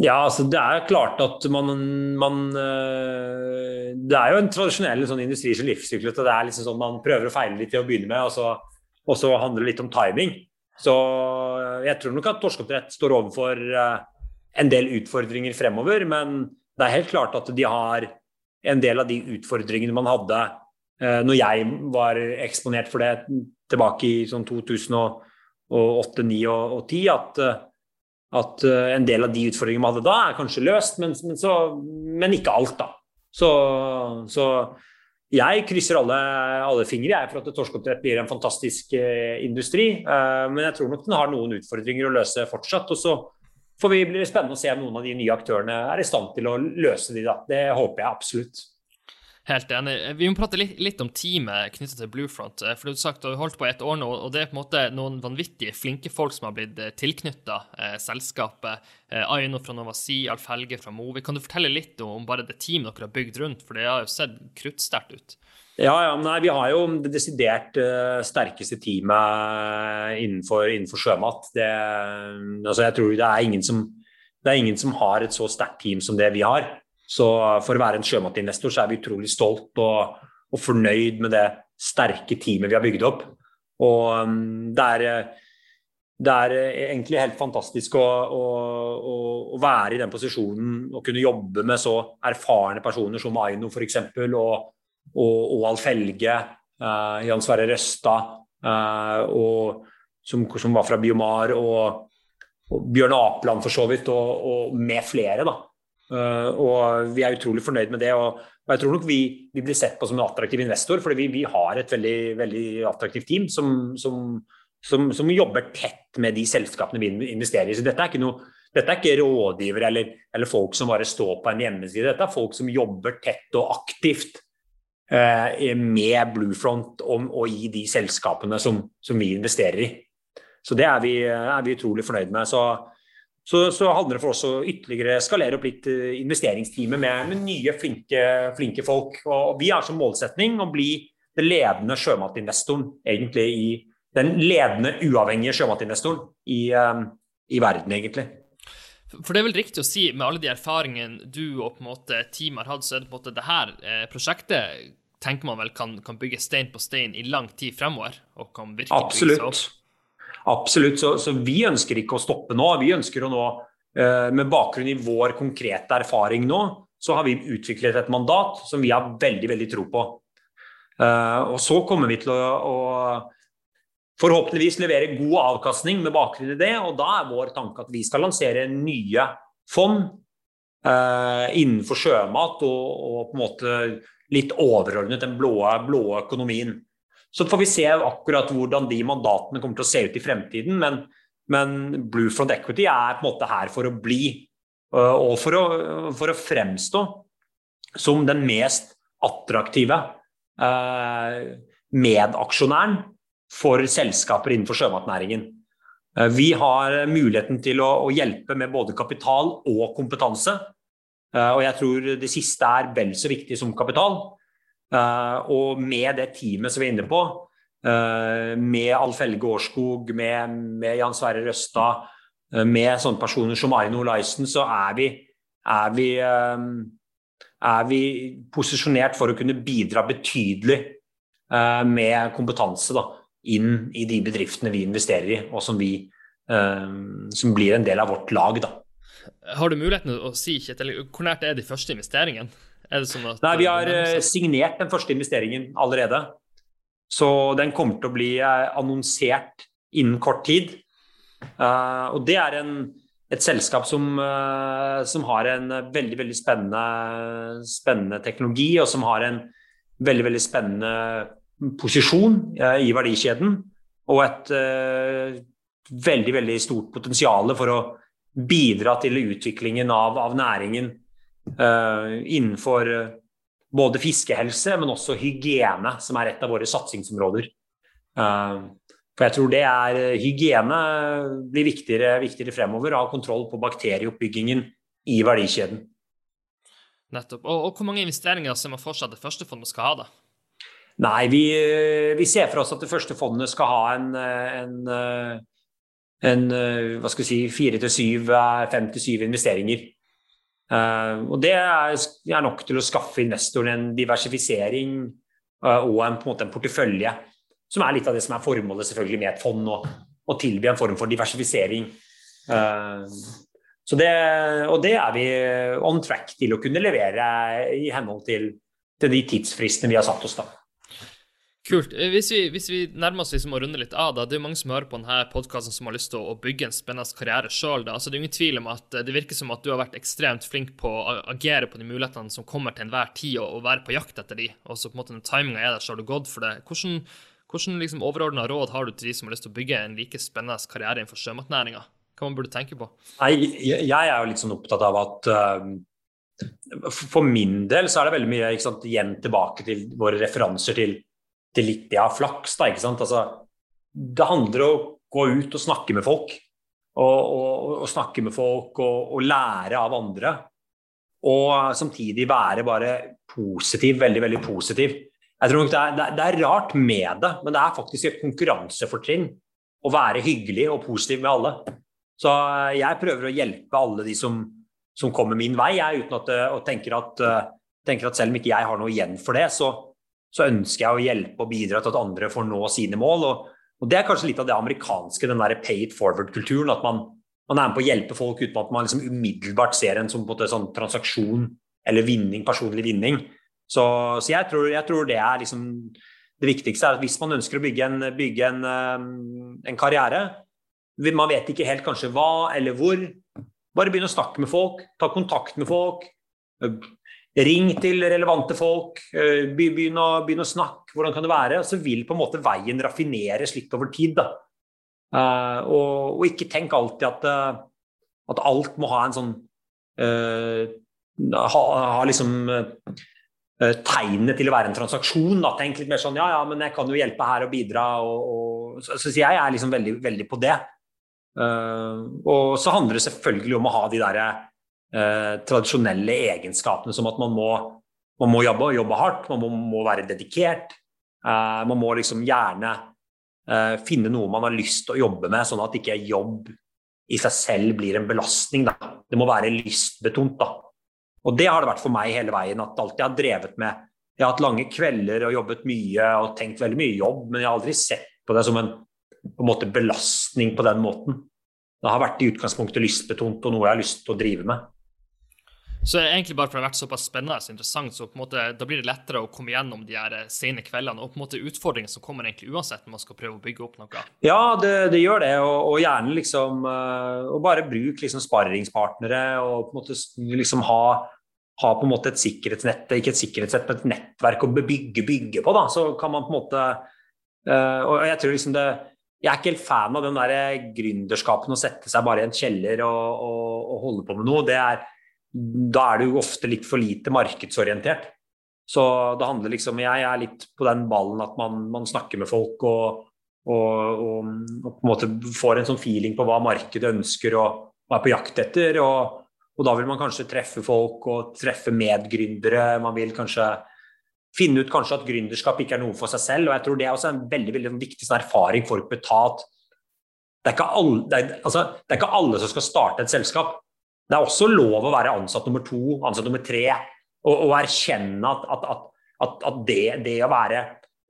Ja, altså det er klart at man, man eh, Det er jo en tradisjonell sånn industri som livssykkel. Det er liksom sånn Man prøver å feile litt til å begynne med, og så, og så handler det litt om timing. Så eh, jeg tror nok at torskeoppdrett står overfor en del utfordringer fremover, men det er helt klart at de har en del av de utfordringene man hadde Eh, når jeg var eksponert for det tilbake i sånn 2008, 2009 og, og 2010, at, eh, at, eh, en del av de utfordringene man hadde da, er kanskje løst, men, men, så, men ikke alt, da. Så, så jeg krysser alle, alle fingre jeg, for at torskeoppdrett blir en fantastisk eh, industri. Eh, men jeg tror nok den har noen utfordringer å løse fortsatt. Og så får vi bli spennende å se om noen av de nye aktørene er i stand til å løse de da. Det håper jeg absolutt. Helt enig. Vi må prate litt, litt om teamet knyttet til Bluefront. Eh, for Du har sagt du har holdt på et år nå, og det er på en måte noen vanvittige flinke folk som har blitt eh, tilknytta eh, selskapet. Eh, Aino fra Novasi, Alf Helge fra Movi. Kan du fortelle litt om bare det teamet dere har bygd rundt? For det har jo sett kruttsterkt ut. Ja, ja, nei, Vi har jo det desidert uh, sterkeste teamet innenfor, innenfor sjømat. Det, altså, jeg tror det er, ingen som, det er ingen som har et så sterkt team som det vi har. Så for å være en sjømatinvestor så er vi utrolig stolt og, og fornøyd med det sterke teamet vi har bygd opp. Og um, det er, det er egentlig helt fantastisk å, å, å, være i den posisjonen og kunne jobbe med så erfarne personer som Aino f.eks. Og, og, og Alf Helge, uh, Jan Sverre Røstad, uh, som, som, var fra Biomar, og, Bjørn Apeland for så vidt, og, med flere. da og vi er utrolig fornøyd med det. Og, jeg tror nok vi, vi, blir sett på som en attraktiv investor, fordi vi, vi har et veldig, veldig attraktivt team som, som, som, som, jobber tett med de selskapene vi investerer i. Så dette er ikke, noe, dette er ikke rådgivere eller, eller, folk som bare står på en hjemmeside. Dette er folk som jobber tett og aktivt eh, med Bluefront og, og, i de selskapene som, vi investerer i. Så det er vi, er vi utrolig fornøyd med. Så så, så, handler det for oss å ytterligere skalere opp litt eh, investeringsteamet med, med, nye, flinke, flinke folk. Og vi har som målsetning å bli den ledende sjømatinvestoren, egentlig i den ledende uavhengige sjømatinvestoren i, um, i, verden, egentlig. For det er vel riktig å si, med alle de erfaringene du og på en måte teamet har hatt, så er det på en måte det her eh, prosjektet tenker man vel kan, kan, bygge stein på stein i lang tid fremover? og kan virkelig Absolutt. bygge seg opp? Absolutt. Så, så, vi ønsker ikke å stoppe nå. Vi ønsker å nå, eh, med bakgrunn i vår konkrete erfaring nå, så har vi utviklet et mandat som vi har veldig, veldig tro på. Eh, og så kommer vi til å, å forhåpentligvis levere god avkastning med bakgrunn i det. Og da er vår tanke at vi skal lansere nye fond eh, innenfor sjømat og, og, på en måte litt overordnet den blå, blå økonomien. Så får vi se akkurat hvordan de mandatene kommer til å se ut i fremtiden. Men, men Blue Front Equity er på en måte her for å bli, eh, og for å, for å fremstå som den mest attraktive eh, medaksjonæren for selskaper innenfor sjømatnæringen. Eh, vi har muligheten til å, å, hjelpe med både kapital og kompetanse. Og jeg tror det siste er vel så viktig som kapital. Eh, og med det teamet som vi er inne på, med Alf Helge Årskog, med, med Jan Sverre Røstad, med sånne personer som Arin Olaisen, så er vi, er vi, er vi posisjonert for å kunne bidra betydelig med kompetanse. da inn i de bedriftene vi investerer i, og som, vi, som blir en del av vårt lag. Da. Har du muligheten å si, Kjetil, hvor nært er de første investeringene? Sånn Nei, Vi har uh, signert den første investeringen allerede. Så den kommer til å bli uh, annonsert innen kort tid. Uh, og det er en, et selskap som, som, har en veldig veldig spennende, spennende teknologi, og som har en veldig veldig spennende posisjon eh, i verdikjeden og et veldig veldig stort potensial for å bidra til utviklingen av, av næringen innenfor både fiskehelse, men også hygiene, som er et av våre satsingsområder. Uh, for jeg tror det er hygiene blir viktigere, viktigere fremover, å ha kontroll på bakterieoppbyggingen i verdikjeden. Nettopp. Og, og hvor mange investeringer ser man for seg at det første fondet skal ha? da? Nei, vi, vi, ser for oss at det første fondet skal ha en, en, en hva skal vi si, fire til syv, fem til syv investeringer. Uh, og Det er, er, nok til å skaffe investoren en diversifisering uh, og en, på en, måte en portefølje, som er litt av det som er formålet selvfølgelig med et fond, å tilby en form for diversifisering. Uh, så det, og det er vi on track til å kunne levere i henhold til, til de tidsfristene vi har satt oss. da. Kult. Eh, hvis vi, hvis vi, nærmer oss liksom å runde litt av, da. Det er jo mange som hører på denne podkasten som har lyst til å, bygge en spennende karriere sjøl. Altså, det er ingen tvil om at eh, det virker som at du har vært ekstremt flink på å agere på de mulighetene som kommer til enhver tid, og, og være på jakt etter de. Og så på en måte når timinga er der, så har du gått for det. Hvordan, hvordan liksom overordna råd har du til de som har lyst til å bygge en like spennende karriere innenfor sjømatnæringa? Hva man burde tenke på? Nei, jeg, jeg er jo litt sånn opptatt av at uh, for min del så er det veldig mye sant, igjen tilbake til våre referanser til til litt ja, flaks. Da, ikke sant? Altså, det handler om å gå ut og snakke med folk. Og, og, og snakke med folk og, og, lære av andre. Og samtidig være bare positiv, veldig, veldig positiv. Jeg tror nok det er, det, er, rart med det, men det er faktisk et konkurransefortrinn å være hyggelig og positiv med alle. Så jeg prøver å hjelpe alle de som, som kommer min vei, jeg, uten at, og tenker at, tenker at selv om ikke jeg har noe igjen for det, så, så ønsker jeg å hjelpe og bidra til at andre får nå sine mål. Og, og Det er kanskje litt av det amerikanske, den der pay it forward-kulturen. At man, man, er med på å hjelpe folk uten at man liksom umiddelbart ser en sånn, en sånn transaksjon eller vinning, personlig vinning. Så, så jeg, tror, jeg, tror, det er liksom det viktigste er at hvis man ønsker å bygge en, bygge en, um, en karriere Man vet ikke helt kanskje hva eller hvor. Bare begynn å snakke med folk, ta kontakt med folk. Ring til relevante folk, eh, begynn å, begynn å, snakke, hvordan kan det være? Så vil på en måte veien raffineres litt over tid. Da. Uh, og, og, ikke tenk alltid at, uh, at, alt må ha en sånn uh, ha, ha, liksom tegnet til å være en transaksjon. Da. Tenk litt mer sånn ja, ja, men jeg kan jo hjelpe her og bidra. Og, og, så, så, jeg er liksom veldig, veldig på det. og så handler det selvfølgelig om å ha de derre eh, tradisjonelle egenskapene som at man må, man må jobbe, jobbe, hardt, man må, må være dedikert. Eh, man må liksom gjerne eh, finne noe man har lyst til å jobbe med, sånn at ikke jobb i seg selv blir en belastning. Da. Det må være lystbetont. Da. Og det har det vært for meg hele veien. At alt jeg har drevet med Jeg har hatt lange kvelder og jobbet mye og tenkt veldig mye jobb, men jeg har aldri sett på det som en, en måte belastning på den måten. Det har vært i utgangspunktet lystbetont og noe jeg har lyst til å drive med. Så egentlig bare for det har vært såpass spennende og interessant, så på en måte, da blir det lettere å komme gjennom de her sene kveldene og på en måte utfordringer som kommer egentlig uansett når man skal prøve å bygge opp noe. Ja, det, det gjør det, og, og gjerne liksom uh, Og bare bruk liksom sparringspartnere og på en måte liksom ha ha på en måte et sikkerhetsnett, ikke et sikkerhetsnett, men et nettverk å bygge, bygge på. da, Så kan man på en måte uh, Og jeg tror liksom det Jeg er ikke helt fan av den der gründerskapen å sette seg bare i en kjeller og, og, og holde på med noe. Det er, da er det jo ofte litt for lite markedsorientert. Så det handler liksom Jeg er litt på den ballen at man, man snakker med folk og, og, og, og, på en måte får en sånn feeling på hva markedet ønsker og, og er på jakt etter. Og, da vil man kanskje treffe folk og treffe medgründere. Man vil kanskje finne ut kanskje at gründerskap ikke er noe for seg selv. Og jeg tror det er også en veldig, veldig viktig sånn erfaring folk bør ta. at det er, alle, det, er, altså, det er, ikke alle, som skal starte et selskap. Det er også lov å være ansatt nummer to, ansatt nummer tre, og, og erkjenne at, at, at, at det, det, å være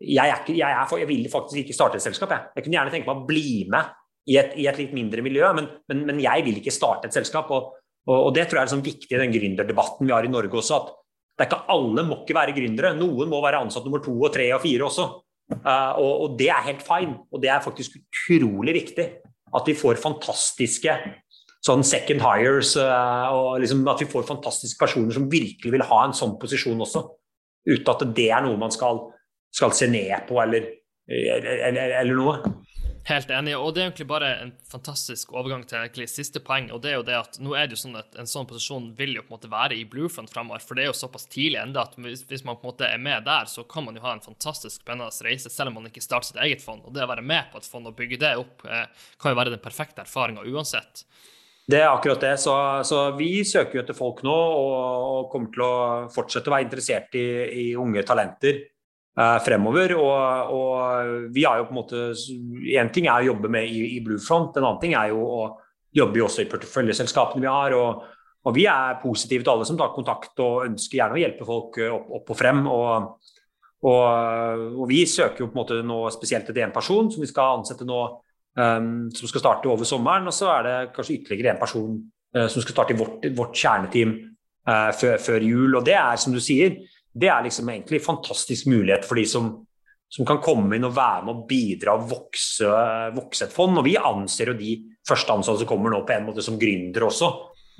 jeg, ikke, jeg, er, jeg, vil faktisk ikke starte et selskap. Jeg, jeg kunne gjerne tenke meg å bli med i et, i et litt mindre miljø, men, men, men, jeg vil ikke starte et selskap. Og, og, og Det tror jeg er liksom viktig i den gründerdebatten vi har i Norge også. at det er ikke Alle må ikke være gründere. Noen må være ansatt nummer to, og tre og fire også. Uh, og, og, det er helt fine. Og det er faktisk utrolig viktig at vi får fantastiske sånn second hires, uh, og liksom at vi får fantastiske personer som virkelig vil ha en sånn posisjon også. Uten at det er noe man skal, skal se ned på eller, eller, eller, noe. Helt enig. Og det er egentlig bare en fantastisk overgang til egentlig siste poeng. Og det er jo det at nå er det jo sånn at en sånn posisjon vil jo på en måte være i Bluefront fremover. For det er jo såpass tidlig ennå at hvis, hvis, man på en måte er med der, så kan man jo ha en fantastisk spennende reise, selv om man ikke starter sitt eget fond. Og det å være med på et fond og bygge det opp, eh, kan jo være den perfekte erfaringa uansett. Det er akkurat det. Så, så, vi søker jo etter folk nå og, og, kommer til å fortsette å være interessert i, i unge talenter. Eh, fremover. Og, og, vi har jo på en måte Én ting er å jobbe med i, i Bluefront, en annen ting er jo å jobbe også i porteføljeselskapene vi har. Og, og, vi er positive til alle som tar kontakt og ønsker gjerne å hjelpe folk eh, opp, opp og frem. Og, og, vi søker jo på en måte nå spesielt etter én person som vi skal ansette nå, um, som skal starte over sommeren. Og så er det kanskje ytterligere en person uh, som skal starte i vårt, vårt kjerneteam uh, før, før jul. Og det er, som du sier, det er liksom egentlig en fantastisk mulighet for de som, som kan komme inn og være med og bidra og vokse, vokse et fond. Og vi anser jo de første ansatte som kommer nå på en måte som gründere også,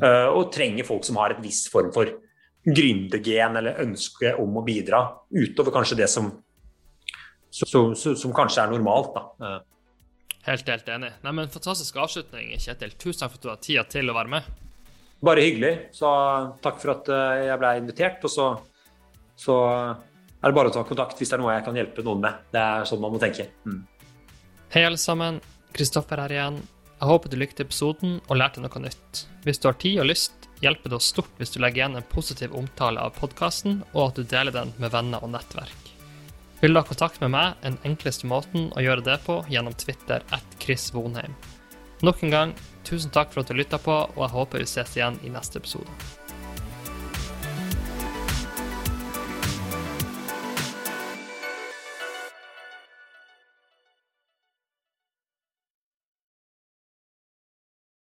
uh, og trenger folk som har et visst form for gründergen eller ønske om å bidra, utover kanskje det som, som, som, som kanskje er normalt. da. Helt, helt enig. Nei, men Fantastisk avslutning, Kjetil. Tusen takk for at du har tida til å være med. Bare hyggelig. Så takk for at eh, jeg ble invitert. Og så så er det bare å ta kontakt hvis det er noe jeg kan hjelpe noen med. Det er sånn man må tenke. Mm. Hei, alle sammen. Kristoffer her igjen. Jeg håper du likte episoden og lærte noe nytt. Hvis du har tid og lyst, hjelper det oss stort hvis du legger igjen en positiv omtale av podkasten, og at du deler den med venner og nettverk. Vil du ha kontakt med meg, den enkleste måten å gjøre det på gjennom Twitter at Chris Vonheim. Nok en gang, tusen takk for at du lytta på, og jeg håper vi ses igjen i neste episode.